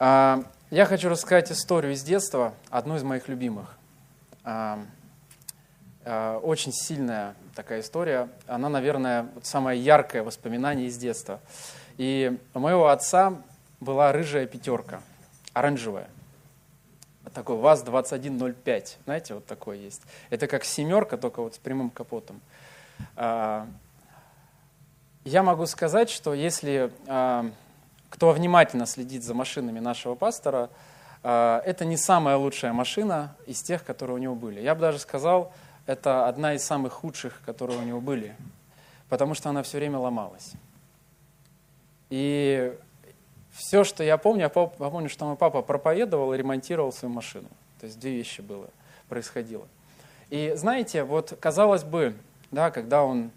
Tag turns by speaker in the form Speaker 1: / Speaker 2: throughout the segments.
Speaker 1: А, я хочу рассказать историю из детства, одну из моих любимых. А, а, очень сильная такая история. Она, наверное, самое яркое воспоминание из детства. И у моего отца была рыжая пятерка, оранжевая. Такой ВАЗ-2105, знаете, вот такой есть. Это как семерка, только вот с прямым капотом. Я могу сказать, что если кто внимательно следит за машинами нашего пастора, э, это не самая лучшая машина из тех, которые у него были. Я бы даже сказал, это одна из самых худших, которые у него были, потому что она все время ломалась. И все, что я помню, я помню, что мой папа проповедовал и ремонтировал свою машину. То есть две вещи было, происходило. И знаете, вот казалось бы, да, когда он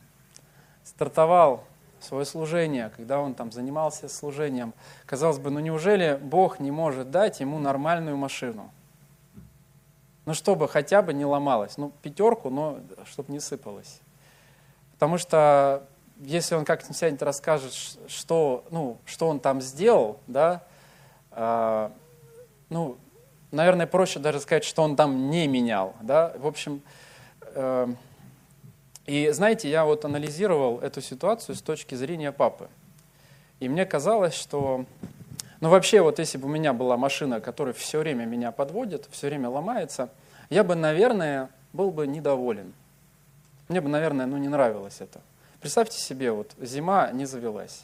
Speaker 1: стартовал свое служение, когда он там занимался служением, казалось бы, ну неужели Бог не может дать ему нормальную машину? Ну, чтобы хотя бы не ломалась. Ну, пятерку, но чтобы не сыпалась. Потому что если он как-нибудь расскажет, что, ну, что он там сделал, да, э, ну, наверное, проще даже сказать, что он там не менял, да. В общем, э, и знаете, я вот анализировал эту ситуацию с точки зрения папы. И мне казалось, что... Ну вообще, вот если бы у меня была машина, которая все время меня подводит, все время ломается, я бы, наверное, был бы недоволен. Мне бы, наверное, ну не нравилось это. Представьте себе, вот зима не завелась,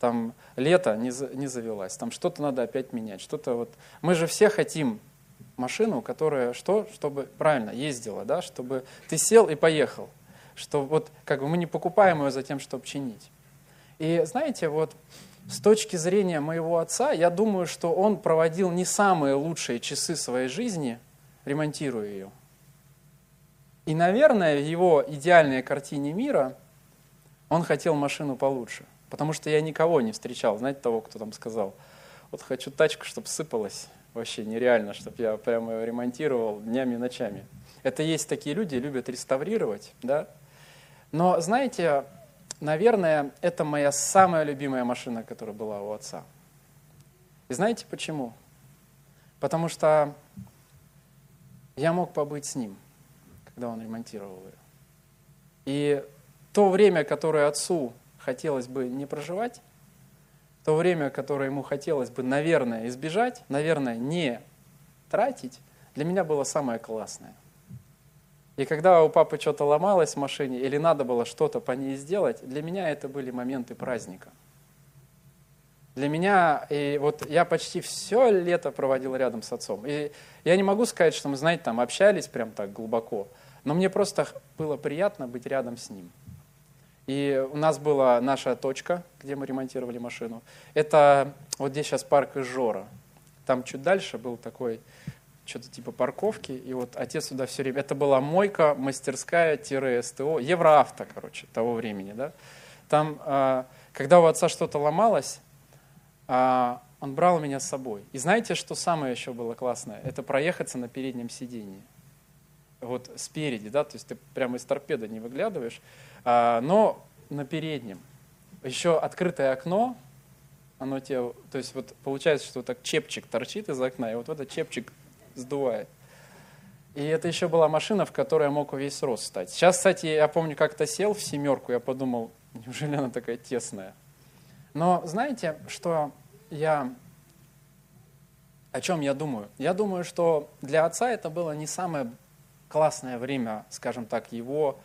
Speaker 1: там лето не, не завелась, там что-то надо опять менять, что-то вот... Мы же все хотим машину, которая что? Чтобы правильно ездила, да, чтобы ты сел и поехал что вот как бы мы не покупаем ее за тем, чтобы чинить. И знаете, вот с точки зрения моего отца, я думаю, что он проводил не самые лучшие часы своей жизни, ремонтируя ее. И, наверное, в его идеальной картине мира он хотел машину получше. Потому что я никого не встречал, знаете, того, кто там сказал, вот хочу тачку, чтобы сыпалась. Вообще нереально, чтобы я прямо ее ремонтировал днями и ночами. Это есть такие люди, любят реставрировать, да, но, знаете, наверное, это моя самая любимая машина, которая была у отца. И знаете почему? Потому что я мог побыть с ним, когда он ремонтировал ее. И то время, которое отцу хотелось бы не проживать, то время, которое ему хотелось бы, наверное, избежать, наверное, не тратить, для меня было самое классное. И когда у папы что-то ломалось в машине или надо было что-то по ней сделать, для меня это были моменты праздника. Для меня, и вот я почти все лето проводил рядом с отцом. И я не могу сказать, что мы, знаете, там общались прям так глубоко, но мне просто было приятно быть рядом с ним. И у нас была наша точка, где мы ремонтировали машину. Это вот здесь сейчас парк Ижора. Там чуть дальше был такой что-то типа парковки, и вот отец туда все время... Это была мойка, мастерская-СТО, Евроавто, короче, того времени, да. Там, а, когда у отца что-то ломалось, а, он брал меня с собой. И знаете, что самое еще было классное? Это проехаться на переднем сидении. Вот спереди, да, то есть ты прямо из торпеды не выглядываешь, а, но на переднем. Еще открытое окно, оно тебе, то есть вот получается, что вот так чепчик торчит из окна, и вот этот чепчик сдувает. И это еще была машина, в которой я мог весь рост стать. Сейчас, кстати, я помню, как-то сел в семерку, я подумал, неужели она такая тесная? Но знаете, что я... О чем я думаю? Я думаю, что для отца это было не самое классное время, скажем так, его,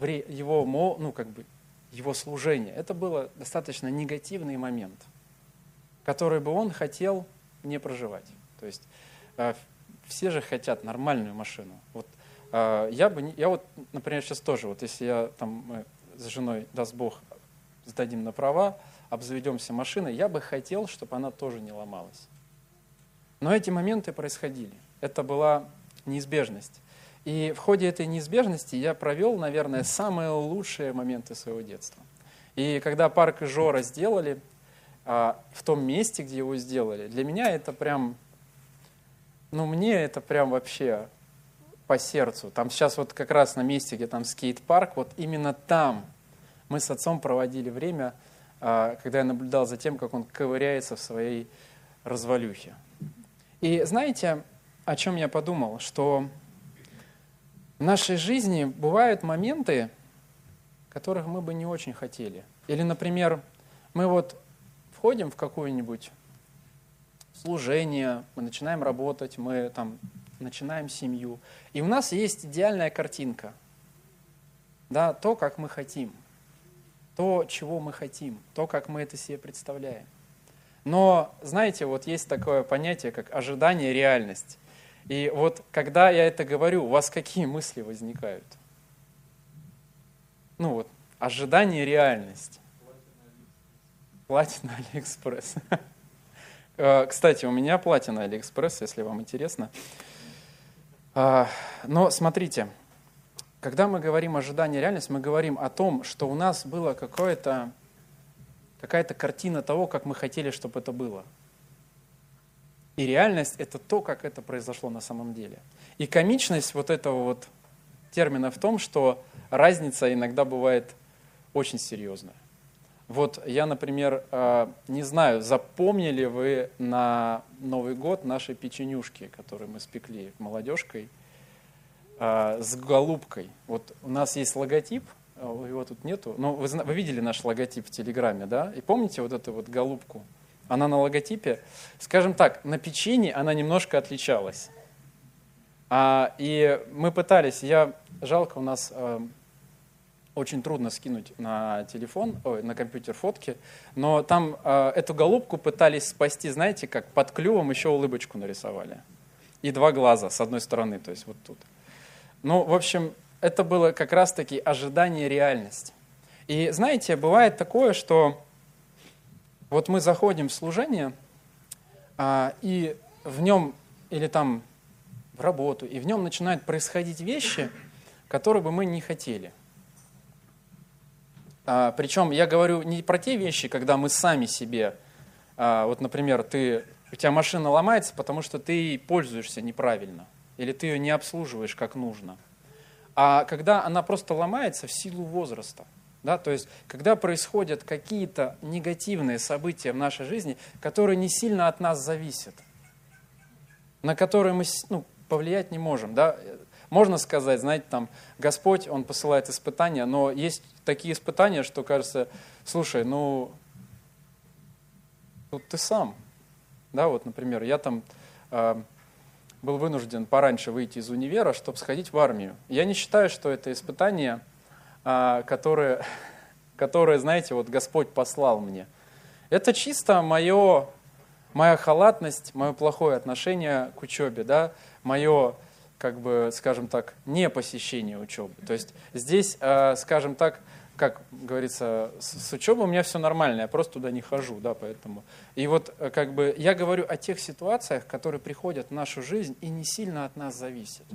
Speaker 1: его, ну, как бы, его служения. Это был достаточно негативный момент, который бы он хотел не проживать. То есть все же хотят нормальную машину. Вот а, я бы, я вот, например, сейчас тоже, вот если я там мы с женой, даст Бог, сдадим на права, обзаведемся машиной, я бы хотел, чтобы она тоже не ломалась. Но эти моменты происходили. Это была неизбежность. И в ходе этой неизбежности я провел, наверное, самые лучшие моменты своего детства. И когда парк Жора сделали, а, в том месте, где его сделали, для меня это прям ну, мне это прям вообще по сердцу. Там сейчас вот как раз на месте, где там скейт-парк, вот именно там мы с отцом проводили время, а, когда я наблюдал за тем, как он ковыряется в своей развалюхи. И знаете, о чем я подумал? Что в нашей жизни бывают моменты, которых мы бы не очень хотели. Или, например, мы вот входим в какое-нибудь служение, мы начинаем работать, мы там начинаем семью, и у нас есть идеальная картинка, да, то, как мы хотим, то, чего мы хотим, то, как мы это себе представляем. Но, знаете, вот есть такое понятие, как ожидание реальность. И вот когда я это говорю, у вас какие мысли возникают? Ну вот, ожидание реальность. Платина Алиэкспресс. Э, кстати, у меня платина Алиэкспресс, если вам интересно. А, но смотрите, когда мы говорим ожидание реальность, мы говорим о том, что у нас какое-то какая-то картина того, как мы хотели, чтобы это было. И реальность – это то, как это произошло на самом деле. И комичность вот этого вот термина в том, что разница иногда бывает очень серьезная. Вот я, например, э, не знаю, запомнили вы на Новый год наши печенюшки, которые мы спекли молодежкой, э, с голубкой. Вот у нас есть логотип – а, его тут нету. Но вы, вы видели наш логотип в Телеграме, да? И помните вот эту вот голубку? Она на логотипе, скажем так, на печенье она немножко отличалась. А, и мы пытались, я, жалко, у нас э, очень трудно скинуть на телефон, ой, на компьютер фотки, но там э, эту голубку пытались спасти, знаете, как под клювом еще улыбочку нарисовали. И два глаза с одной стороны, то есть вот тут. Ну, в общем, это было как раз-таки ожидание реальности. И знаете, бывает такое, что вот мы заходим в служение, а, и в нем, или там в работу, и в нем начинают происходить вещи, которые бы мы не хотели. А, причем я говорю не про те вещи, когда мы сами себе, а, вот, например, ты, у тебя машина ломается, потому что ты пользуешься неправильно, или ты ее не обслуживаешь как нужно – а когда она просто ломается в силу возраста. Да, то есть, когда происходят какие-то негативные события в нашей жизни, которые не сильно от нас зависят, на которые мы ну, повлиять не можем. Да? Можно сказать, знаете, там, Господь, Он посылает испытания, но есть такие испытания, что кажется, слушай, ну, тут ты сам. Да, вот, например, я там а, был вынужден пораньше выйти из универа, чтобы сходить в армию. Я не считаю, что это испытание, а, которое, которое, знаете, вот Господь послал мне. Это чисто мое, моя халатность, мое плохое отношение к учебе, да, мое, как бы, скажем так, не посещение учебы. То есть здесь, а, скажем так, как говорится, с, с учебой у меня все нормально, я просто туда не хожу, да, поэтому. И вот э, как бы я говорю о тех ситуациях, которые приходят в нашу жизнь и не сильно от нас зависят.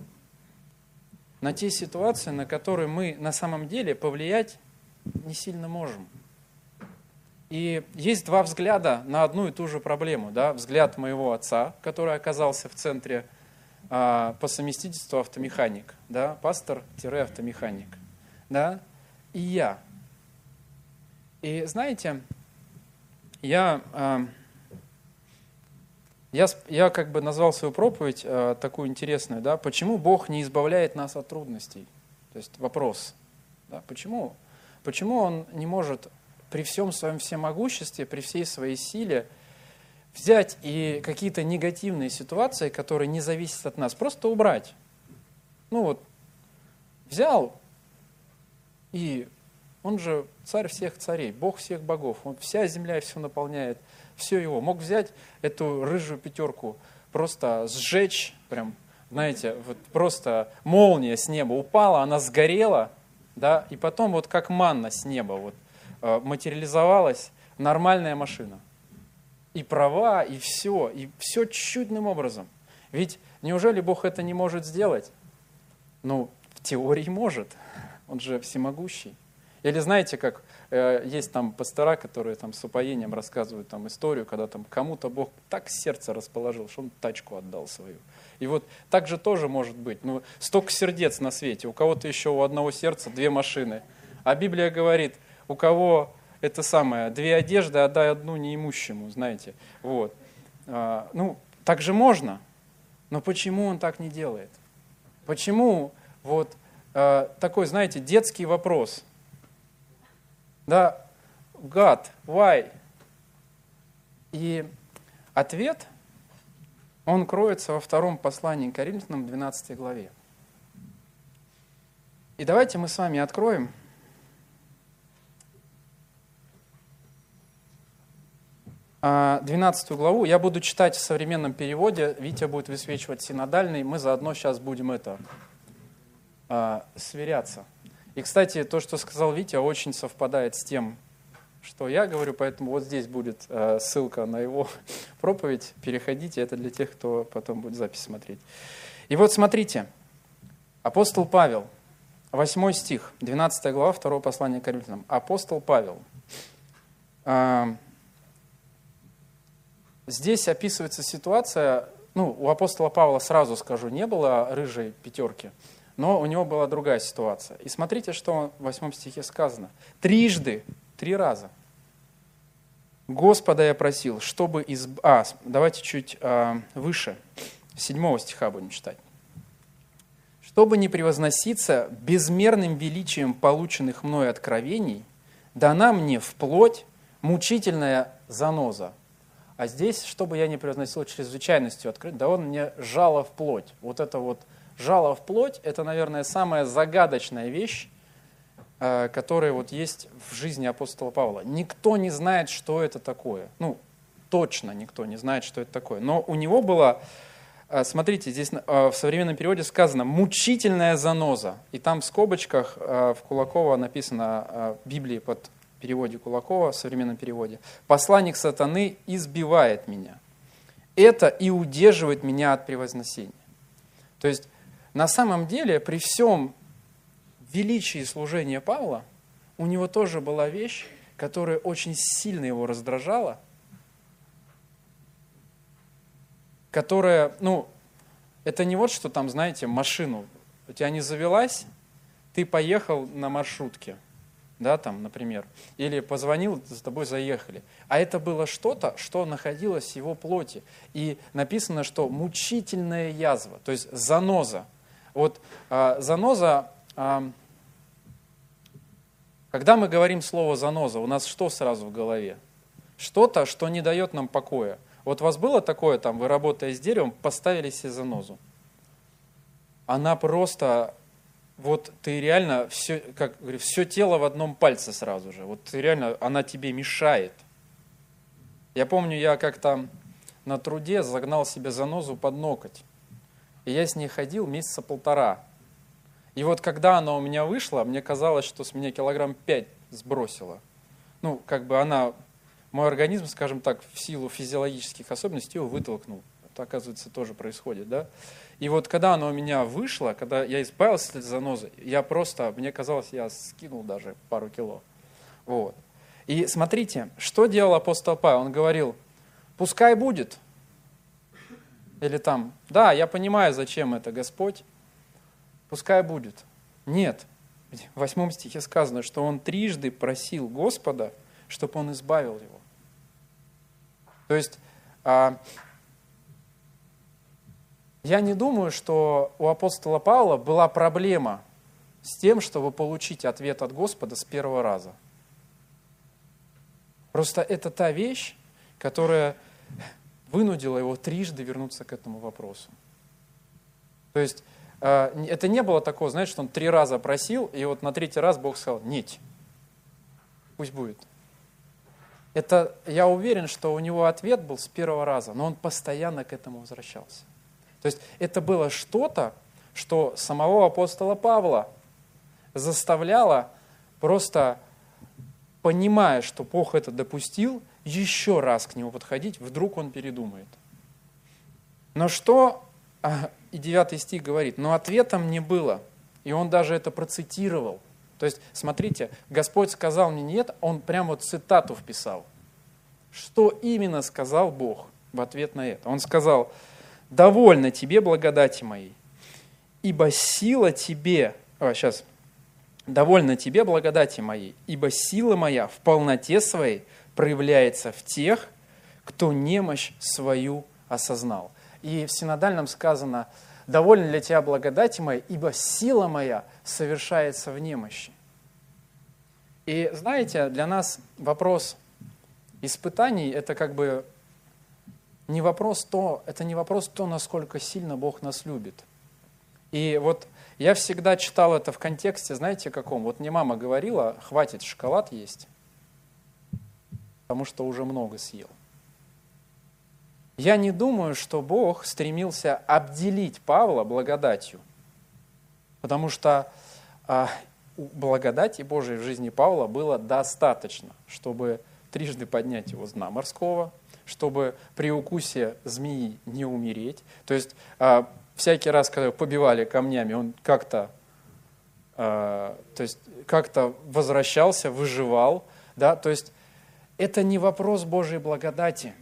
Speaker 1: На те ситуации, на которые мы на самом деле повлиять не сильно можем. И есть два взгляда на одну и ту же проблему. Да? Взгляд моего отца, который оказался в центре а, по совместительству автомеханик, да? пастор-автомеханик. Да? и я. И знаете, я, а, я, я как бы назвал свою проповедь а, такую интересную, да, почему Бог не избавляет нас от трудностей? То есть вопрос, да, почему? Почему Он не может при всем своем всемогуществе, при всей своей силе взять и какие-то негативные ситуации, которые не зависят от нас, просто убрать? Ну вот, взял, и он же царь всех царей, бог всех богов. Он, вся земля и все наполняет, все его. Мог взять эту рыжую пятерку, просто сжечь, прям, знаете, вот просто молния с неба упала, она сгорела, да, и потом вот как манна с неба вот э, материализовалась нормальная машина. И права, и все, и все чудным образом. Ведь неужели Бог это не может сделать? Ну, в теории может. Он же всемогущий. Или знаете, как э, есть там пастора, которые там с упоением рассказывают там историю, когда там кому-то Бог так сердце расположил, что он тачку отдал свою. И вот так же тоже может быть. Ну, столько сердец на свете. У кого-то еще у одного сердца две машины. А Библия говорит, у кого это самое, две одежды, отдай одну неимущему, знаете. Вот. А, так же можно. Но почему он так не делает? Почему вот э, такой, знаете, детский вопрос? Да, God, why? И ответ, он кроется во втором послании к Коринфянам, 12 главе. И давайте мы с вами откроем 12 главу. Я буду читать в современном переводе. Витя будет высвечивать синодальный. Мы заодно сейчас будем это а, сверяться. И, кстати, то, что сказал Витя, очень совпадает с тем, что я говорю, поэтому вот здесь будет а, ссылка на его проповедь. Переходите, это для тех, кто потом будет запись смотреть. И вот смотрите, апостол Павел, 8 стих, 12 глава, 2 послания к Коринфянам. Апостол Павел. А, Здесь описывается ситуация, ну, у апостола Павла, сразу скажу, не было рыжей пятерки, но у него была другая ситуация. И смотрите, что в восьмом стихе сказано. Трижды, три раза. Господа я просил, чтобы из... А, давайте чуть а, выше, седьмого стиха будем читать. Чтобы не превозноситься безмерным величием полученных мной откровений, дана мне вплоть мучительная заноза, а здесь, чтобы я не превозносил чрезвычайностью открыть, да он мне жало в плоть. Вот это вот жало в плоть, это, наверное, самая загадочная вещь, э, которая вот есть в жизни апостола Павла. Никто не знает, что это такое. Ну, точно никто не знает, что это такое. Но у него было, э, смотрите, здесь э, в современном переводе сказано «мучительная заноза». И там в скобочках в Кулакова написано в Библии под переводе Кулакова, в современном переводе, посланник сатаны избивает меня. Это и удерживает меня от превозносения. То есть на самом деле при всем величии служения Павла у него тоже была вещь, которая очень сильно его раздражала, которая, ну, это не вот что там, знаете, машину, у тебя не завелась, ты поехал на маршрутке – да, там, например, или позвонил, за тобой заехали. А это было что-то, что находилось в его плоти. И написано, что мучительная язва, то есть заноза. Вот а, заноза, а, когда мы говорим слово заноза, у нас что сразу в голове? Что-то, что не дает нам покоя. Вот у вас было такое, там, вы работая с деревом, поставили себе занозу. Она просто вот ты реально все, как говорю, все тело в одном пальце сразу же. Вот ты реально, она тебе мешает. Я помню, я как-то на труде загнал себе занозу под ноготь. И я с ней ходил месяца полтора. И вот когда она у меня вышла, мне казалось, что с меня килограмм пять сбросила. Ну, как бы она, мой организм, скажем так, в силу физиологических особенностей его вытолкнул. Это, оказывается, тоже происходит, да? И вот когда оно у меня вышло, когда я избавился от этой занозы, я просто, мне казалось, я скинул даже пару кило. Вот. И смотрите, что делал апостол Павел? Он говорил, пускай будет. Или там, да, я понимаю, зачем это, Господь, пускай будет. Нет. В восьмом стихе сказано, что он трижды просил Господа, чтобы он избавил его. То есть а, я не думаю, что у апостола Павла была проблема с тем, чтобы получить ответ от Господа с первого раза. Просто это та вещь, которая вынудила его трижды вернуться к этому вопросу. То есть э, это не было такого, знаешь, что он три раза просил, и вот на третий раз Бог сказал, нет, пусть будет. Это, я уверен, что у него ответ был с первого раза, но он постоянно к этому возвращался. То есть это было что-то, что самого апостола Павла заставляло просто, понимая, что Бог это допустил, еще раз к нему подходить, вдруг он передумает. Но что, а, и 9 стих говорит, но ответом не было, и он даже это процитировал. То есть, смотрите, Господь сказал мне нет, он прямо вот цитату вписал. Что именно сказал Бог в ответ на это? Он сказал, довольно тебе благодати моей, ибо сила тебе, а, сейчас, довольно тебе благодати моей, ибо сила моя в полноте своей проявляется в тех, кто немощь свою осознал. И в синодальном сказано, довольна для тебя благодать моя, ибо сила моя совершается в немощи. И знаете, для нас вопрос испытаний – это как бы не вопрос то, это не вопрос то, насколько сильно Бог нас любит. И вот я всегда читал это в контексте, знаете, каком? Вот мне мама говорила, хватит шоколад есть, потому что уже много съел. Я не думаю, что Бог стремился обделить Павла благодатью, потому что а, благодати Божией в жизни Павла было достаточно, чтобы трижды поднять его с дна морского, чтобы при укусе змеи не умереть. То есть а, всякий раз, когда его побивали камнями, он как-то а, то есть как-то возвращался, выживал. Да? То есть это не вопрос Божьей благодати.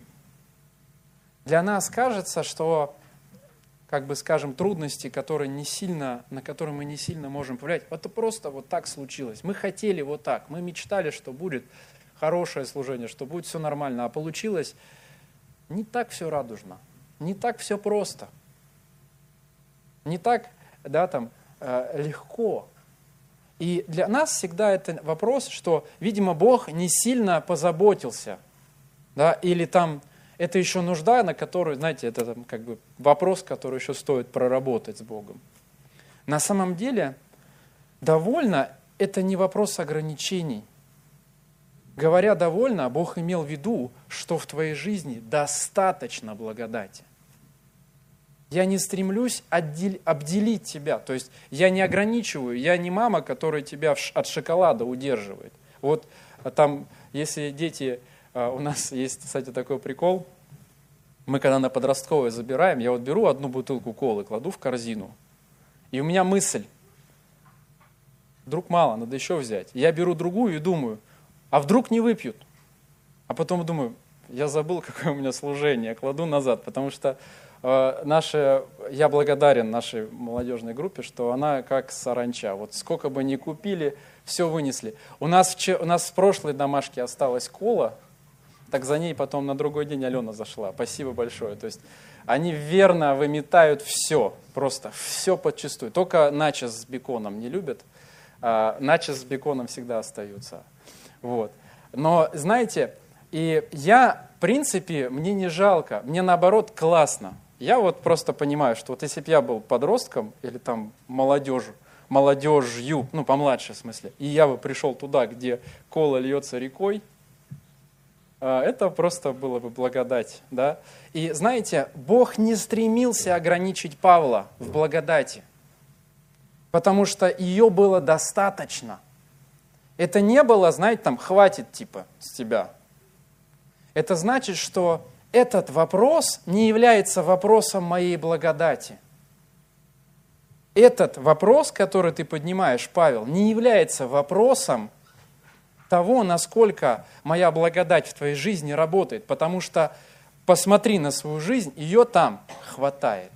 Speaker 1: Для нас кажется, что как бы скажем, трудности, которые не сильно, на которые мы не сильно можем повлиять. Это просто вот так случилось. Мы хотели вот так, мы мечтали, что будет хорошее служение, что будет все нормально, а получилось не так все радужно, не так все просто, не так, да, там, э, легко. И для нас всегда это вопрос, что, видимо, Бог не сильно позаботился, да, или там это еще нужда, на которую, знаете, это там, как бы вопрос, который еще стоит проработать с Богом. На самом деле, довольно – это не вопрос ограничений. Говоря довольно, Бог имел в виду, что в твоей жизни достаточно благодати. Я не стремлюсь отдел, обделить тебя. То есть я не ограничиваю, я не мама, которая тебя от шоколада удерживает. Вот а там, если дети а, у нас есть, кстати, такой прикол. Мы когда на подростковое забираем, я вот беру одну бутылку колы, кладу в корзину. И у меня мысль, вдруг мало, надо еще взять. Я беру другую и думаю, а вдруг не выпьют? А потом думаю, я забыл, какое у меня служение, кладу назад, потому что э, наше, я благодарен нашей молодежной группе, что она как саранча. Вот сколько бы ни купили, все вынесли. У нас, у нас в прошлой домашке осталась кола, так за ней потом на другой день Алена зашла. Спасибо большое. То есть они верно выметают все, просто все подчистую. Только начес с беконом не любят, а начес с беконом всегда остаются. Вот. Но знаете, и я, в принципе, мне не жалко, мне наоборот классно. Я вот просто понимаю, что вот если бы я был подростком или там молодежью, молодежью, ну помладше в смысле, и я бы пришел туда, где кола льется рекой, а, это просто было бы благодать. Да? И знаете, Бог не стремился ограничить Павла в благодати, потому что ее было достаточно. Это не было, знаете, там, хватит типа с тебя. Это значит, что этот вопрос не является вопросом моей благодати. Этот вопрос, который ты поднимаешь, Павел, не является вопросом того, насколько моя благодать в твоей жизни работает, потому что посмотри на свою жизнь, ее там хватает.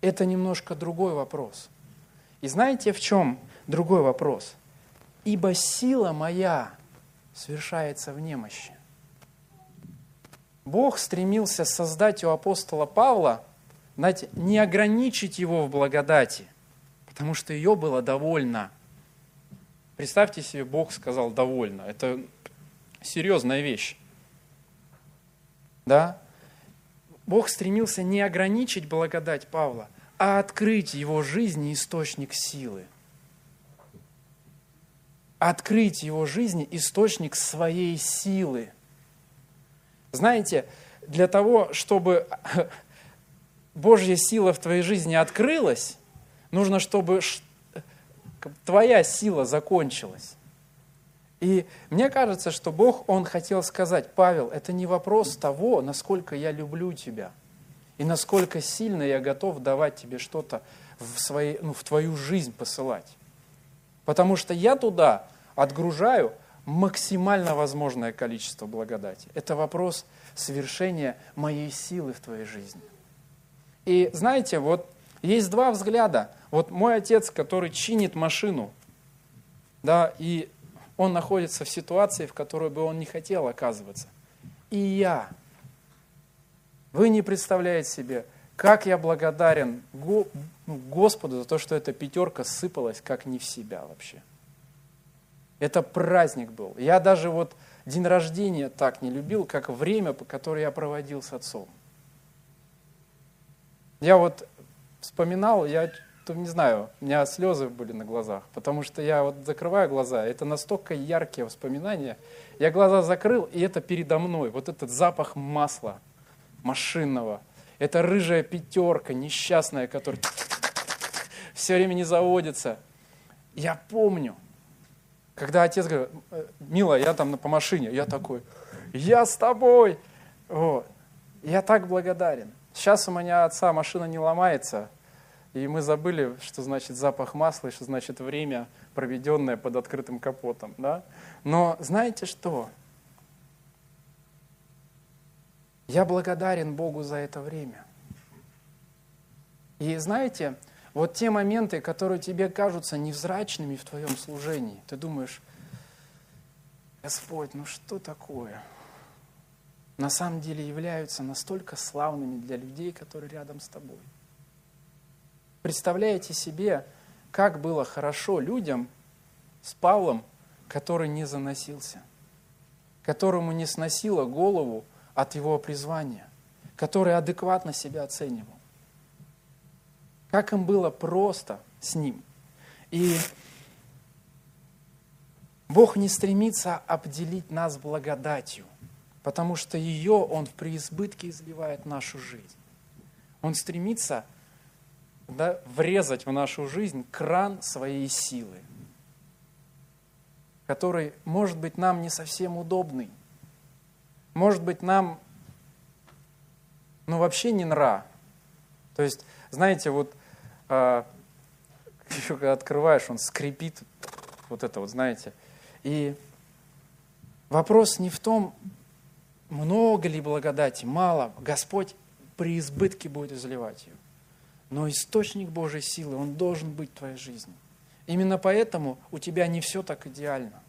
Speaker 1: Это немножко другой вопрос. И знаете, в чем другой вопрос? Ибо сила моя совершается в немощи. Бог стремился создать у апостола Павла, знаете, не ограничить его в благодати, потому что ее было довольно – Представьте себе, Бог сказал довольно. Это серьезная вещь. Да? Бог стремился не ограничить благодать Павла, а открыть его жизни источник силы. Открыть его жизни источник своей силы. Знаете, для того, чтобы Божья сила в твоей жизни открылась, нужно, чтобы твоя сила закончилась. И мне кажется, что Бог, Он хотел сказать, Павел, это не вопрос того, насколько я люблю тебя, и насколько сильно я готов давать тебе что-то в, своей, ну, в твою жизнь посылать. Потому что я туда отгружаю максимально возможное количество благодати. Это вопрос совершения моей силы в твоей жизни. И знаете, вот есть два взгляда. Вот мой отец, который чинит машину, да, и он находится в ситуации, в которой бы он не хотел оказываться. И я, Вы не представляете себе, как я благодарен ну, Господу за то, что эта пятерка сыпалась как не в себя вообще. Это праздник был. Я даже вот день рождения так не любил, как время, которое я проводил с отцом. Я вот вспоминал, я не знаю, у меня слезы были на глазах, потому что я вот закрываю глаза, это настолько яркие воспоминания. Я глаза закрыл, и это передо мной, вот этот запах масла машинного, это рыжая пятерка несчастная, которая все время не заводится. Я помню, когда отец говорит, мила, я там по машине, я такой, я с тобой. Вот. Я так благодарен. Сейчас у меня отца машина не ломается, и мы забыли, что значит запах масла, и что значит время, проведенное под открытым капотом. Да? Но знаете что? Я благодарен Богу за это время. И знаете, вот те моменты, которые тебе кажутся невзрачными в твоем служении, ты думаешь, Господь, ну что такое? На самом деле являются настолько славными для людей, которые рядом с тобой. Представляете себе, как было хорошо людям с Павлом, который не заносился, которому не сносило голову от его призвания, который адекватно себя оценивал. Как им было просто с ним. И Бог не стремится обделить нас благодатью, потому что ее Он в преизбытке изливает в нашу жизнь. Он стремится да, врезать в нашу жизнь кран своей силы, который, может быть, нам не совсем удобный, может быть, нам ну, вообще не нра. То есть, знаете, вот а, еще когда открываешь, он скрипит, вот это вот, знаете. И вопрос не в том, много ли благодати, мало. Господь при избытке будет изливать ее. Но источник Божьей силы, он должен быть в твоей жизни. Именно поэтому у тебя не все так идеально.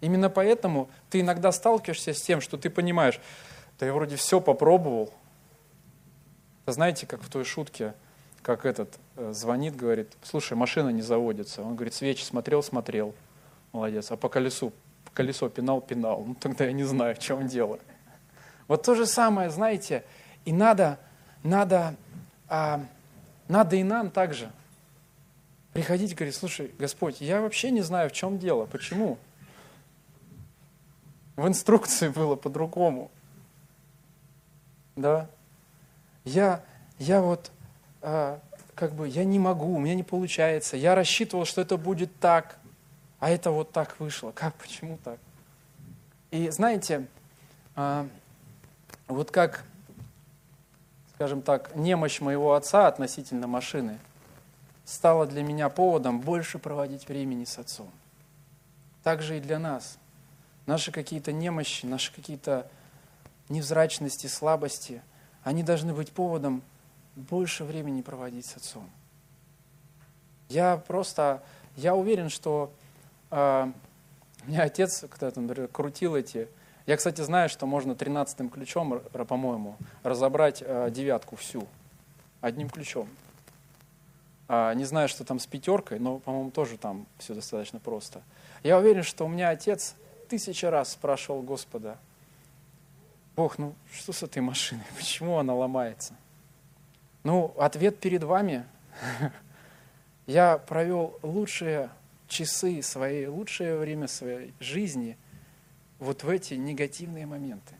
Speaker 1: Именно поэтому ты иногда сталкиваешься с тем, что ты понимаешь, да я вроде все попробовал. Знаете, как в той шутке, как этот э, звонит, говорит, слушай, машина не заводится. Он говорит, свечи смотрел, смотрел. Молодец. А по колесу, колесо пинал, пинал. Ну тогда я не знаю, в чем дело. Вот то же самое, знаете, и надо, надо а, надо и нам также приходить и говорить, слушай, Господь, я вообще не знаю, в чем дело, почему? В инструкции было по-другому. Да? Я, я вот, как бы, я не могу, у меня не получается. Я рассчитывал, что это будет так, а это вот так вышло. Как, почему так? И знаете, а, вот как скажем так, немощь моего отца относительно машины стала для меня поводом больше проводить времени с отцом. Так же и для нас. Наши какие-то немощи, наши какие-то невзрачности, слабости, они должны быть поводом больше времени проводить с отцом. Я просто, я уверен, что э, у меня отец когда-то, например, крутил эти я, кстати, знаю, что можно тринадцатым ключом, по-моему, разобрать э, девятку всю. Одним ключом. А, не знаю, что там с пятеркой, но, по-моему, тоже там все достаточно просто. Я уверен, что у меня отец тысячи раз спрашивал Господа, Бог, ну что с этой машиной, почему она ломается? Ну, ответ перед вами. Я провел лучшие часы своей, лучшее время своей жизни – вот в эти негативные моменты.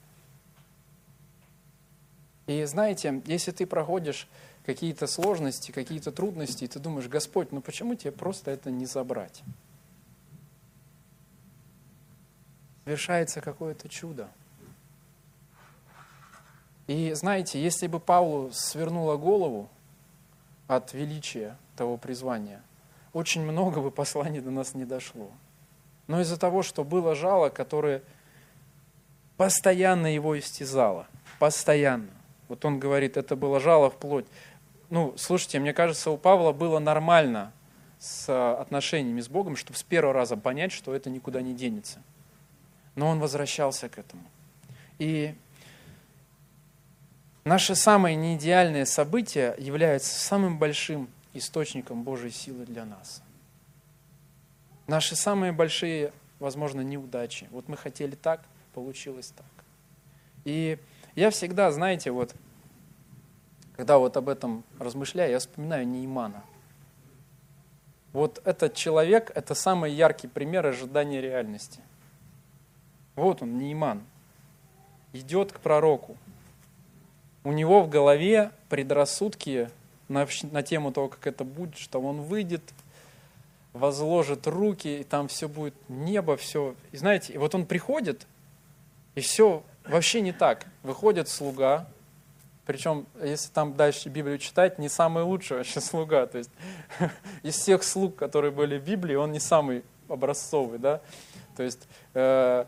Speaker 1: И знаете, если ты проходишь какие-то сложности, какие-то трудности, и ты думаешь, Господь, ну почему тебе просто это не забрать? Совершается какое-то чудо. И знаете, если бы Павлу свернула голову от величия того призвания, очень много бы посланий до нас не дошло но из-за того, что было жало, которое постоянно его истязало. Постоянно. Вот он говорит, это было жало вплоть. Ну, слушайте, мне кажется, у Павла было нормально с отношениями с Богом, чтобы с первого раза понять, что это никуда не денется. Но он возвращался к этому. И Наши самые неидеальные события являются самым большим источником Божьей силы для нас. Наши самые большие, возможно, неудачи. Вот мы хотели так, получилось так. И я всегда, знаете, вот, когда вот об этом размышляю, я вспоминаю Неймана. Вот этот человек – это самый яркий пример ожидания реальности. Вот он, Нейман, идет к пророку. У него в голове предрассудки на, на тему того, как это будет, что он выйдет, возложит руки, и там все будет небо, все. И знаете, и вот он приходит, и все вообще не так. Выходит слуга, причем, если там дальше Библию читать, не самый лучший вообще слуга. То есть из всех слуг, которые были в Библии, он не самый образцовый, да. То есть, э,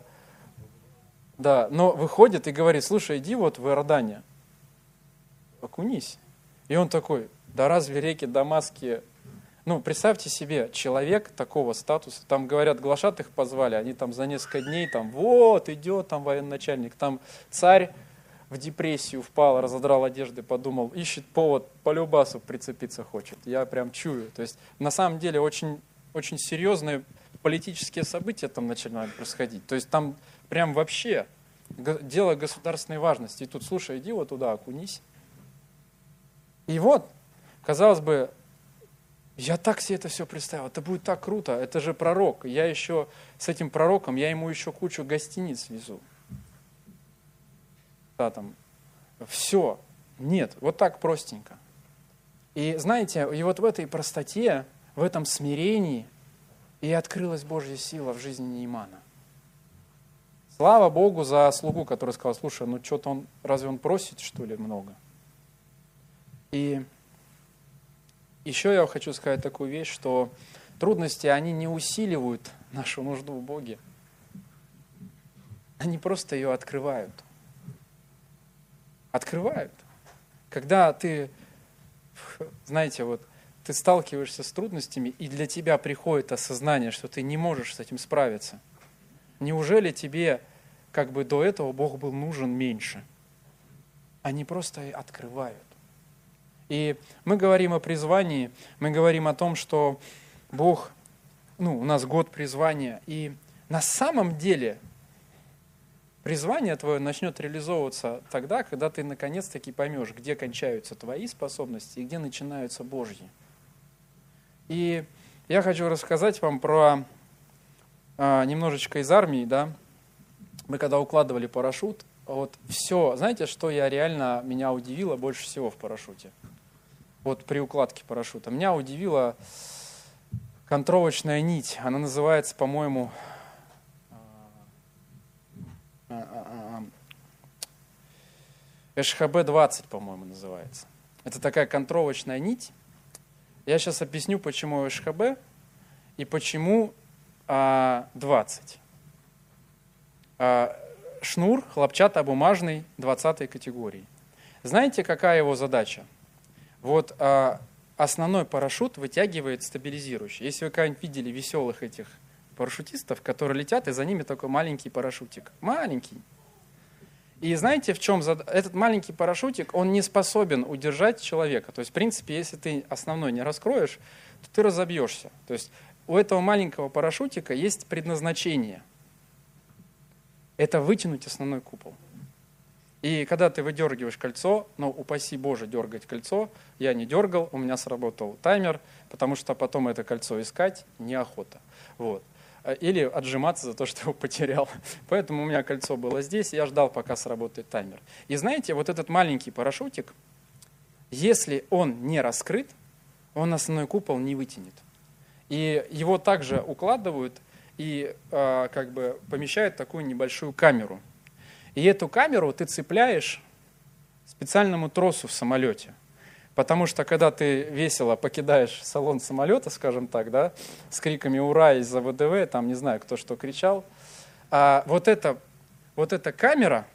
Speaker 1: да, но выходит и говорит, слушай, иди вот в Иордане, окунись. И он такой, да разве реки Дамаски ну, представьте себе, человек такого статуса, там, говорят, глашатых позвали, они там за несколько дней, там, вот, идет там военачальник, там царь в депрессию впал, разодрал одежды, подумал, ищет повод по любасу прицепиться хочет. Я прям чую. То есть, на самом деле, очень, очень серьезные политические события там начинают происходить. То есть, там прям вообще дело государственной важности. И тут, слушай, иди вот туда, окунись. И вот, казалось бы, я так себе это все представил, это будет так круто, это же пророк. Я еще с этим пророком, я ему еще кучу гостиниц везу. Да, там, все. Нет, вот так простенько. И знаете, и вот в этой простоте, в этом смирении и открылась Божья сила в жизни Неймана. Слава Богу за слугу, который сказал, слушай, ну что-то он, разве он просит, что ли, много? И еще я хочу сказать такую вещь, что трудности, они не усиливают нашу нужду в Боге. Они просто ее открывают. Открывают. Когда ты, знаете, вот ты сталкиваешься с трудностями, и для тебя приходит осознание, что ты не можешь с этим справиться. Неужели тебе как бы до этого Бог был нужен меньше? Они просто открывают. И мы говорим о призвании, мы говорим о том, что Бог, ну, у нас год призвания, и на самом деле призвание твое начнет реализовываться тогда, когда ты наконец-таки поймешь, где кончаются твои способности и где начинаются Божьи. И я хочу рассказать вам про а, немножечко из армии, да. Мы когда укладывали парашют, вот все, знаете, что я реально, меня удивило больше всего в парашюте? Вот при укладке парашюта. Меня удивила контровочная нить. Она называется, по-моему, ШХБ-20, по-моему, называется. Это такая контровочная нить. Я сейчас объясню, почему ШХБ и почему 20. А, шнур хлопчатобумажный 20 категории. Знаете, какая его задача? Вот а, основной парашют вытягивает стабилизирующий. Если вы когда-нибудь видели веселых этих парашютистов, которые летят, и за ними такой маленький парашютик. Маленький. И знаете, в чем зад... этот маленький парашютик, он не способен удержать человека. То есть, в принципе, если ты основной не раскроешь, то ты разобьешься. То есть у этого маленького парашютика есть предназначение. Это вытянуть основной купол. И когда ты выдергиваешь кольцо, ну, упаси Боже, дергать кольцо, я не дергал, у меня сработал таймер, потому что потом это кольцо искать неохота. Вот. Э, или отжиматься за то, что его потерял. Поэтому у меня кольцо было здесь, я ждал, пока сработает таймер. И знаете, вот этот маленький парашютик, если он не раскрыт, он основной купол не вытянет. И его также укладывают и э, как бы помещают такую небольшую камеру – и эту камеру ты цепляешь специальному тросу в самолете. Потому что когда ты весело покидаешь салон самолета, скажем так, да, с криками «Ура!» из-за ВДВ, там не знаю, кто что кричал, а вот, эта, вот эта камера,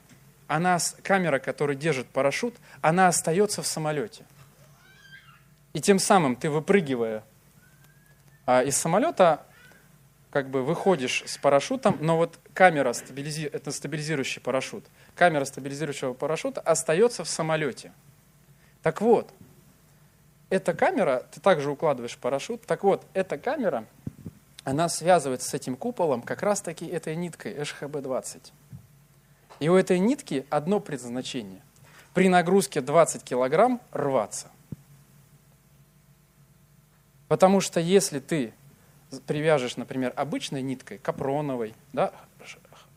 Speaker 1: она, камера, которая держит парашют, она остается в самолете. И тем самым ты, выпрыгивая а, из самолета, как бы выходишь с парашютом, но вот камера, стабилизи... это стабилизирующий парашют, камера стабилизирующего парашюта остается в самолете. Так вот, эта камера, ты также укладываешь парашют, так вот, эта камера, она связывается с этим куполом как раз-таки этой ниткой ШХБ-20. И у этой нитки одно предназначение. При нагрузке 20 килограмм рваться. Потому что если ты привяжешь, например, обычной ниткой, капроновой, да,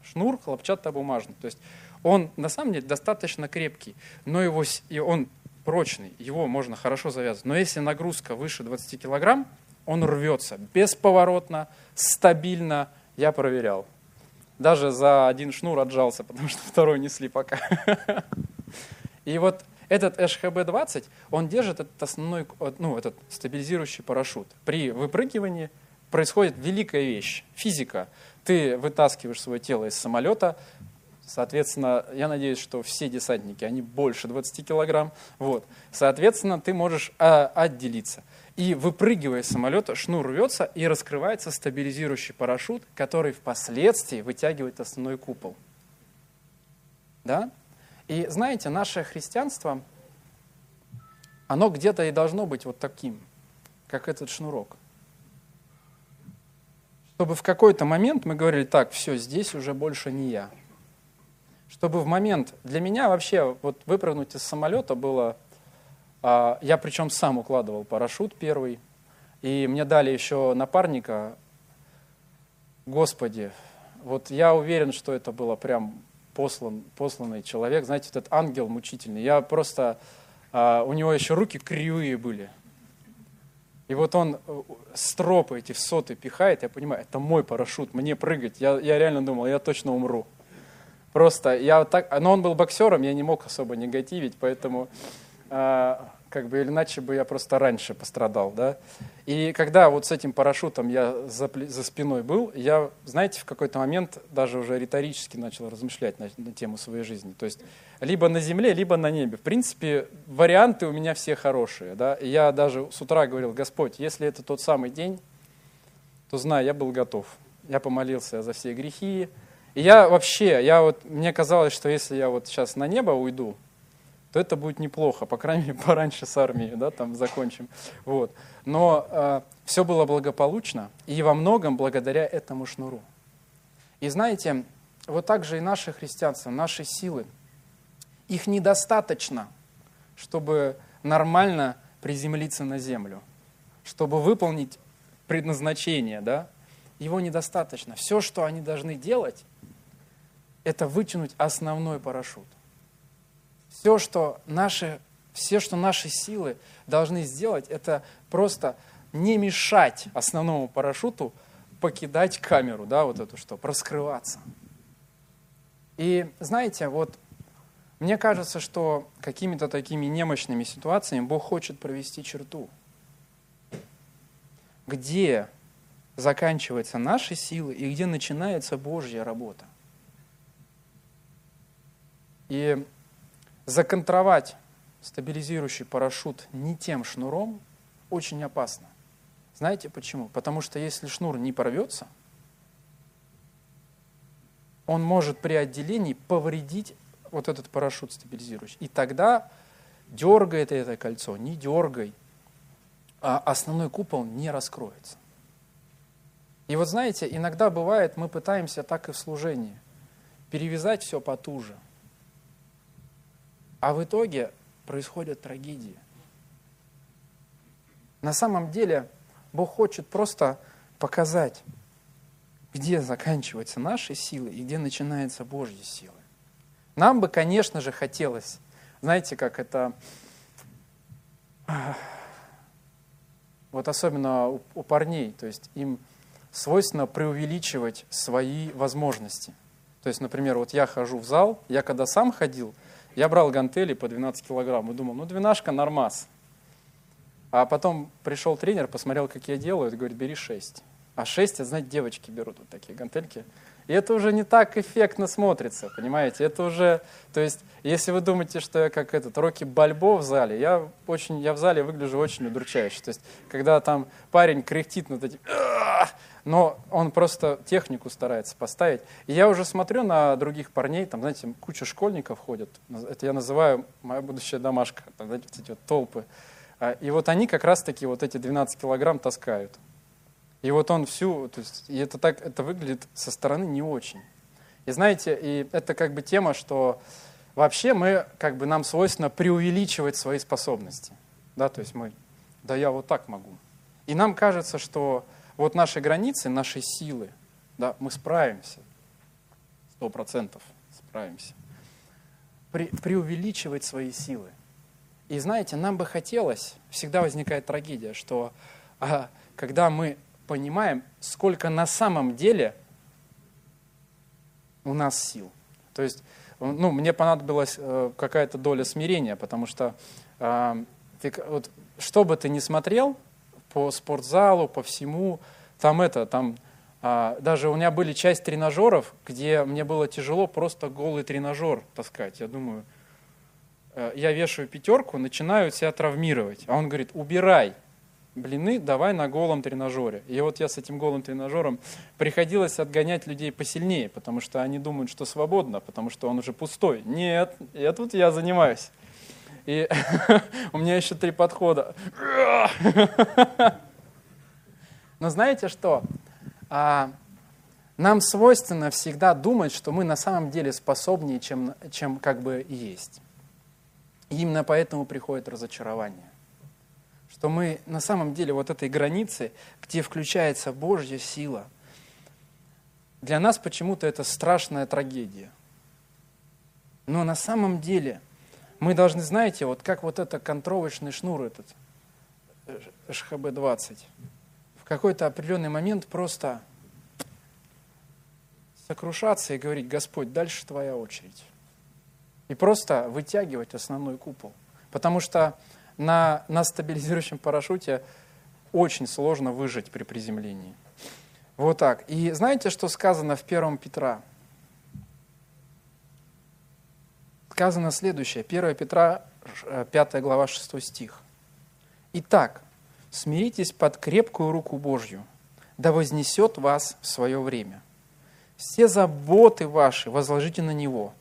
Speaker 1: шнур хлопчатобумажный, то есть он на самом деле достаточно крепкий, но его, и он прочный, его можно хорошо завязывать. Но если нагрузка выше 20 килограмм, он рвется бесповоротно, стабильно. Я проверял. Даже за один шнур отжался, потому что второй несли пока. И вот этот ШХБ-20, он держит этот основной, ну, этот стабилизирующий парашют. При выпрыгивании происходит великая вещь, физика. Ты вытаскиваешь свое тело из самолета, соответственно, я надеюсь, что все десантники, они больше 20 килограмм, вот. соответственно, ты можешь а, отделиться. И выпрыгивая из самолета, шнур рвется и раскрывается стабилизирующий парашют, который впоследствии вытягивает основной купол. Да? И знаете, наше христианство, оно где-то и должно быть вот таким, как этот шнурок чтобы в какой-то момент мы говорили, так, все, здесь уже больше не я. Чтобы в момент, для меня вообще, вот выпрыгнуть из самолета было, а, я причем сам укладывал парашют первый, и мне дали еще напарника, Господи, вот я уверен, что это было прям послан, посланный человек, знаете, этот ангел мучительный. Я просто, а, у него еще руки кривые были, и вот он э, стропы эти в соты пихает, я понимаю, это мой парашют, мне прыгать. Я, я реально думал, я точно умру. Просто я так, но он был боксером, я не мог особо негативить, поэтому э, как бы иначе бы я просто раньше пострадал, да. И когда вот с этим парашютом я за, за спиной был, я, знаете, в какой-то момент даже уже риторически начал размышлять на, на тему своей жизни. То есть либо на земле, либо на небе. В принципе, варианты у меня все хорошие, да. И я даже с утра говорил, Господь, если это тот самый день, то знаю, я был готов. Я помолился за все грехи. И я вообще, я вот, мне казалось, что если я вот сейчас на небо уйду, то это будет неплохо, по крайней мере, пораньше с армией, да, там закончим. Вот. Но э, все было благополучно, и во многом благодаря этому шнуру. И знаете, вот так же и наше христианство, наши силы, их недостаточно, чтобы нормально приземлиться на землю, чтобы выполнить предназначение, да, его недостаточно. Все, что они должны делать, это вытянуть основной парашют все, что наши, все, что наши силы должны сделать, это просто не мешать основному парашюту покидать камеру, да, вот эту что, раскрываться. И знаете, вот мне кажется, что какими-то такими немощными ситуациями Бог хочет провести черту, где заканчиваются наши силы и где начинается Божья работа. И законтровать стабилизирующий парашют не тем шнуром очень опасно. Знаете почему? Потому что если шнур не порвется, он может при отделении повредить вот этот парашют стабилизирующий. И тогда дергай это, это кольцо, не дергай, а основной купол не раскроется. И вот знаете, иногда бывает, мы пытаемся так и в служении перевязать все потуже – а в итоге происходят трагедии. На самом деле Бог хочет просто показать, где заканчиваются наши силы и где начинаются Божьи силы. Нам бы, конечно же, хотелось, знаете, как это, вот особенно у, у парней, то есть им свойственно преувеличивать свои возможности. То есть, например, вот я хожу в зал, я когда сам ходил – я брал гантели по 12 килограмм и думал, ну двенашка нормас. А потом пришел тренер, посмотрел, как я делаю, и говорит, бери 6. А 6, это, знаете, девочки берут вот такие гантельки. И это уже не так эффектно смотрится, понимаете? Это уже, то есть, если вы думаете, что я как этот Рокки Бальбо в зале, я, очень, я в зале выгляжу очень удручающе. То есть, когда там парень кряхтит над этим, но он просто технику старается поставить. И я уже смотрю на других парней, там, знаете, куча школьников ходят, это я называю моя будущая домашка, там, знаете, эти вот толпы. А, и вот они как раз-таки вот эти 12 килограмм таскают. И вот он всю, то есть, и это так, это выглядит со стороны не очень. И знаете, и это как бы тема, что вообще мы, как бы нам свойственно преувеличивать свои способности. Да, то есть мы, да я вот так могу. И нам кажется, что вот наши границы, наши силы, да, мы справимся. Сто процентов справимся. При, преувеличивать свои силы. И знаете, нам бы хотелось, всегда возникает трагедия, что а, когда мы понимаем, сколько на самом деле у нас сил. То есть, ну, мне понадобилась э, какая-то доля смирения, потому что э, ты, вот, что бы ты ни смотрел, по спортзалу, по всему. Там это, там а, даже у меня были часть тренажеров, где мне было тяжело просто голый тренажер таскать. Я думаю, э, я вешаю пятерку, начинаю себя травмировать. А он говорит, убирай блины, давай на голом тренажере. И вот я с этим голым тренажером приходилось отгонять людей посильнее, потому что они думают, что свободно, потому что он уже пустой. Нет, я тут я занимаюсь. И у меня еще три подхода. Но знаете что? А, нам свойственно всегда думать, что мы на самом деле способнее, чем, чем как бы есть. И именно поэтому приходит разочарование. Что мы на самом деле вот этой границы, где включается Божья сила, для нас почему-то это страшная трагедия. Но на самом деле мы должны, знаете, вот как вот это контровочный шнур этот, ШХБ-20, в какой-то определенный момент просто сокрушаться и говорить, Господь, дальше твоя очередь. И просто вытягивать основной купол. Потому что на, на стабилизирующем парашюте очень сложно выжить при приземлении. Вот так. И знаете, что сказано в 1 Петра? Сказано следующее. 1 Петра, 5 э, глава, 6 стих. «Итак, смиритесь под крепкую руку Божью, да вознесет вас в свое время. Все заботы ваши возложите на Него.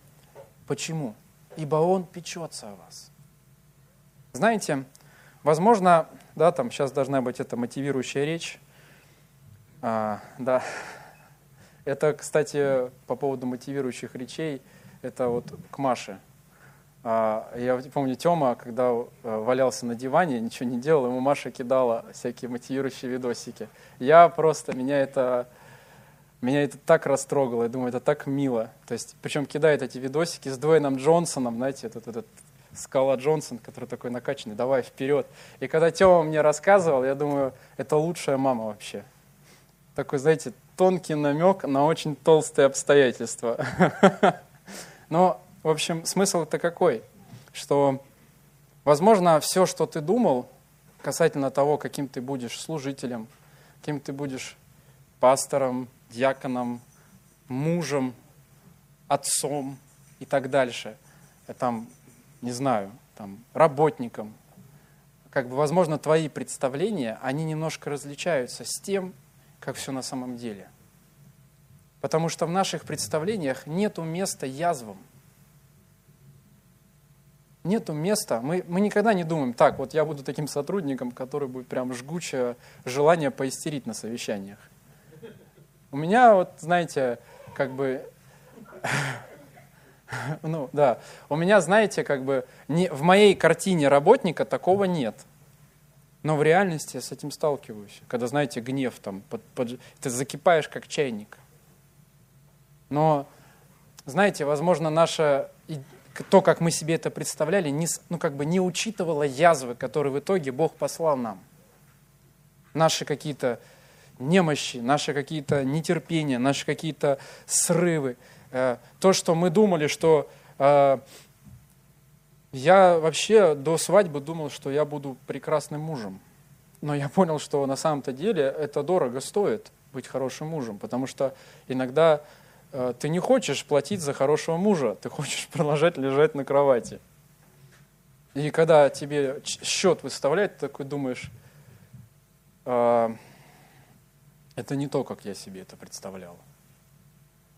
Speaker 1: Почему? Ибо Он печется о вас». Знаете, возможно, да, там сейчас должна быть эта мотивирующая речь. А, да, это, кстати, по поводу мотивирующих речей – это вот к Маше. А, я помню, Тёма, когда э, валялся на диване, ничего не делал, ему Маша кидала всякие мотивирующие видосики. Я просто, меня это, меня это так растрогало, я думаю, это так мило. То есть, причем кидает эти видосики с Дуэйном Джонсоном, знаете, этот, этот Скала Джонсон, который такой накачанный, давай вперед. И когда Тёма мне рассказывал, я думаю, это лучшая мама вообще. Такой, знаете, тонкий намек на очень толстые обстоятельства. Но, в общем, смысл-то какой? Что, возможно, все, что ты думал касательно того, каким ты будешь служителем, каким ты будешь пастором, диаконом, мужем, отцом и так дальше, там, не знаю, там, работником, как бы, возможно, твои представления, они немножко различаются с тем, как все на самом деле – Потому что в наших представлениях нету места язвам. Нету места. Мы, мы никогда не думаем, так, вот я буду таким сотрудником, который будет прям жгучее желание поистерить на совещаниях. У меня вот, знаете, как бы ну да, у меня, знаете, как бы не, в моей картине работника такого нет. Но в реальности я с этим сталкиваюсь. Когда, знаете, гнев там, под, под, ты закипаешь как чайник. Но, знаете, возможно, наше, то, как мы себе это представляли, не, ну, как бы не учитывало язвы, которые в итоге Бог послал нам. Наши какие-то немощи, наши какие-то нетерпения, наши какие-то срывы. Э, то, что мы думали, что э, я вообще до свадьбы думал, что я буду прекрасным мужем. Но я понял, что на самом-то деле это дорого стоит быть хорошим мужем, потому что иногда ты не хочешь платить за хорошего мужа, ты хочешь продолжать лежать на кровати. И когда тебе счет выставляют, ты такой думаешь, э, это не то, как я себе это представлял.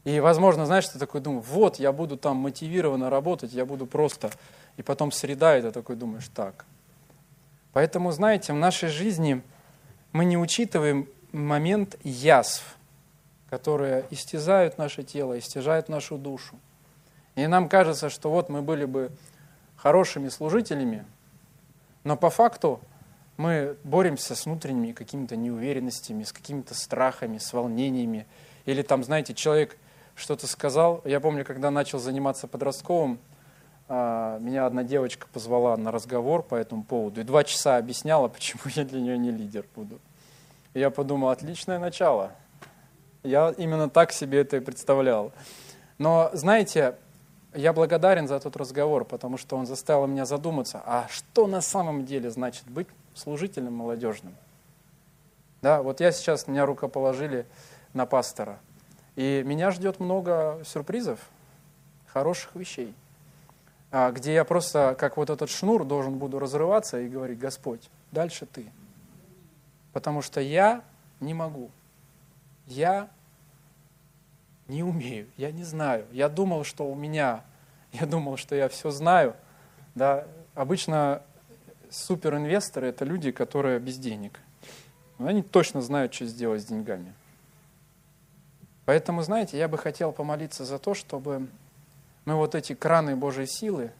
Speaker 1: И, возможно, знаешь, ты такой думаешь, вот, я буду там мотивированно работать, я буду просто... И потом среда, и ты такой думаешь, так. Поэтому, знаете, в нашей жизни мы не учитываем момент язв, которые истязают наше тело, истязают нашу душу. И нам кажется, что вот мы были бы хорошими служителями, но по факту мы боремся с внутренними какими-то неуверенностями, с какими-то страхами, с волнениями. Или там, знаете, человек что-то сказал. Я помню, когда начал заниматься подростковым, а, меня одна девочка позвала на разговор по этому поводу и два часа объясняла, почему я для нее не лидер буду. И я подумал, отличное начало. Я именно так себе это и представлял. Но, знаете, я благодарен за тот разговор, потому что он заставил меня задуматься, а что на самом деле значит быть служителем молодежным? Да, вот я сейчас, меня рукоположили на пастора, и меня ждет много сюрпризов, хороших вещей, а, где я просто, как вот этот шнур, должен буду разрываться и говорить, Господь, дальше Ты. Потому что я не могу. Я не умею, я не знаю. Я думал, что у меня, я думал, что я все знаю. Да, обычно суперинвесторы – это люди, которые без денег. Они точно знают, что сделать с деньгами. Поэтому, знаете, я бы хотел помолиться за то, чтобы мы вот эти краны Божьей силы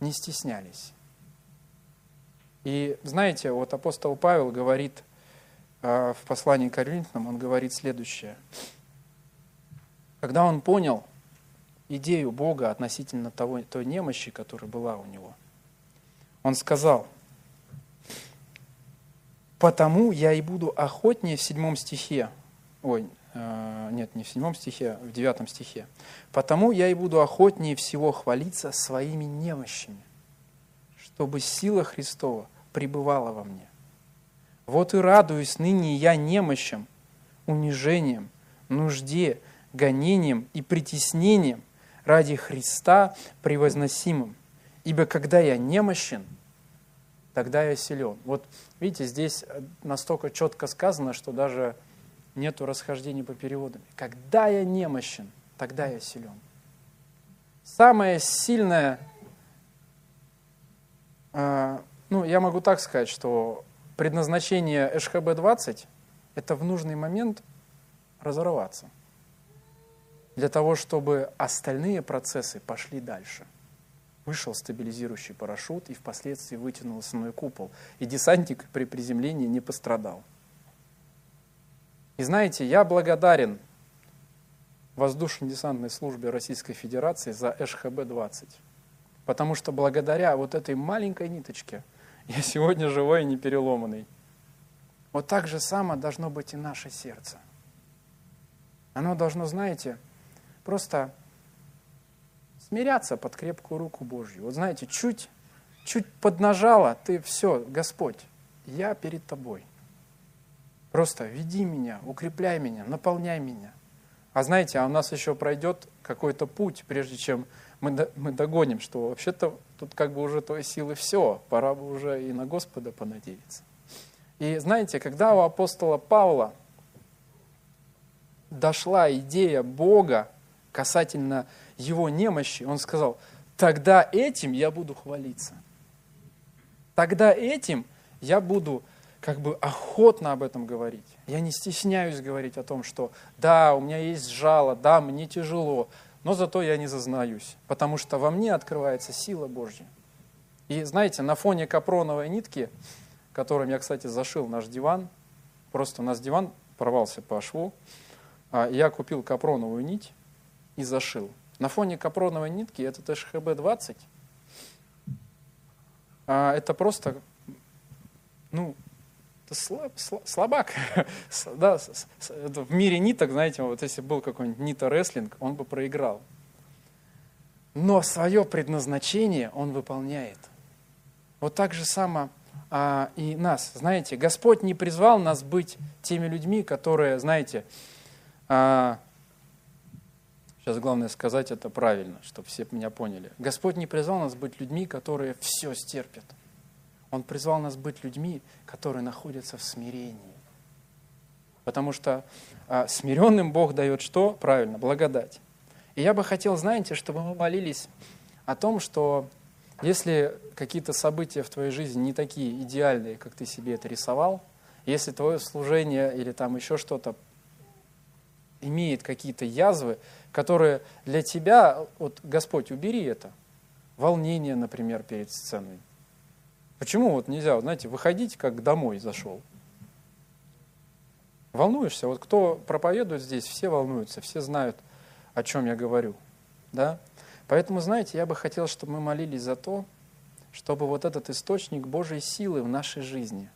Speaker 1: не стеснялись. И знаете, вот апостол Павел говорит в послании к Коринфянам, он говорит следующее. Когда он понял идею Бога относительно того, той немощи, которая была у него, он сказал, «Потому я и буду охотнее» в седьмом стихе, ой, Э, нет, не в седьмом стихе, в девятом стихе. «Потому я и буду охотнее всего хвалиться своими немощами, чтобы сила Христова пребывала во мне. Вот и радуюсь ныне я немощам, унижением, нужде, гонением и притеснением ради Христа превозносимым. Ибо когда я немощен, тогда я силен». Вот видите, здесь настолько четко сказано, что даже нету расхождений по переводам. Когда я немощен, тогда я силен. Самое сильное, э, ну, я могу так сказать, что предназначение ШХБ-20 – это в нужный момент разорваться. Для того, чтобы остальные процессы пошли дальше. Вышел стабилизирующий парашют и впоследствии вытянул основной купол. И десантник при приземлении не пострадал. И знаете, я благодарен воздушно-десантной службе Российской Федерации за ШХБ-20. Потому что благодаря вот этой маленькой ниточке я сегодня живой и не переломанный. Вот так же само должно быть и наше сердце. Оно должно, знаете, просто смиряться под крепкую руку Божью. Вот знаете, чуть, чуть поднажало, ты все, Господь, я перед тобой – Просто веди меня, укрепляй меня, наполняй меня. А знаете, а у нас еще пройдет какой-то путь, прежде чем мы, мы догоним, что вообще-то тут как бы уже твоей силы все, пора бы уже и на Господа понадеяться. И знаете, когда у апостола Павла дошла идея Бога касательно его немощи, он сказал, тогда этим я буду хвалиться. Тогда этим я буду как бы охотно об этом говорить. Я не стесняюсь говорить о том, что да, у меня есть жало, да, мне тяжело, но зато я не зазнаюсь, потому что во мне открывается сила Божья. И знаете, на фоне капроновой нитки, которым я, кстати, зашил наш диван, просто у нас диван порвался по шву, а я купил капроновую нить и зашил. На фоне капроновой нитки этот ШХБ-20, а, это просто ну, слаб, слабак. да, в мире ниток, знаете, вот если был какой-нибудь нита-рестлинг, он бы проиграл. Но свое предназначение он выполняет. Вот так же само а, и нас. Знаете, Господь не призвал нас быть теми людьми, которые, знаете, а, сейчас главное сказать это правильно, чтобы все меня поняли. Господь не призвал нас быть людьми, которые все стерпят. Он призвал нас быть людьми, которые находятся в смирении. Потому что а, смиренным Бог дает что? Правильно, благодать. И я бы хотел, знаете, чтобы мы молились о том, что если какие-то события в твоей жизни не такие идеальные, как ты себе это рисовал, если твое служение или там еще что-то имеет какие-то язвы, которые для тебя, вот Господь, убери это. Волнение, например, перед сценой. Почему вот нельзя, знаете, выходить, как домой зашел? Волнуешься? Вот кто проповедует здесь, все волнуются, все знают, о чем я говорю. Да? Поэтому, знаете, я бы хотел, чтобы мы молились за то, чтобы вот этот источник Божьей силы в нашей жизни,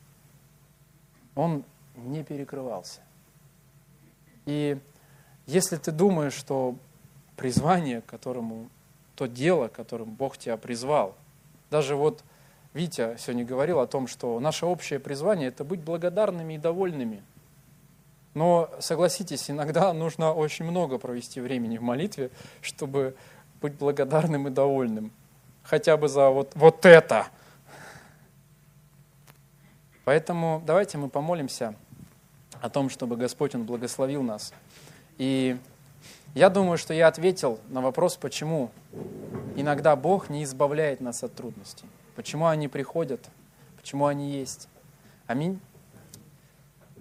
Speaker 1: он не перекрывался. И если ты думаешь, что призвание, которому, то дело, которым Бог тебя призвал, даже вот Витя сегодня говорил о том, что наше общее призвание – это быть благодарными и довольными. Но, согласитесь, иногда нужно очень много провести времени в молитве, чтобы быть благодарным и довольным. Хотя бы за вот, вот это. Поэтому давайте мы помолимся о том, чтобы Господь Он благословил нас. И я думаю, что я ответил на вопрос, почему иногда Бог не избавляет нас от трудностей. Почему они приходят, почему они есть. Аминь.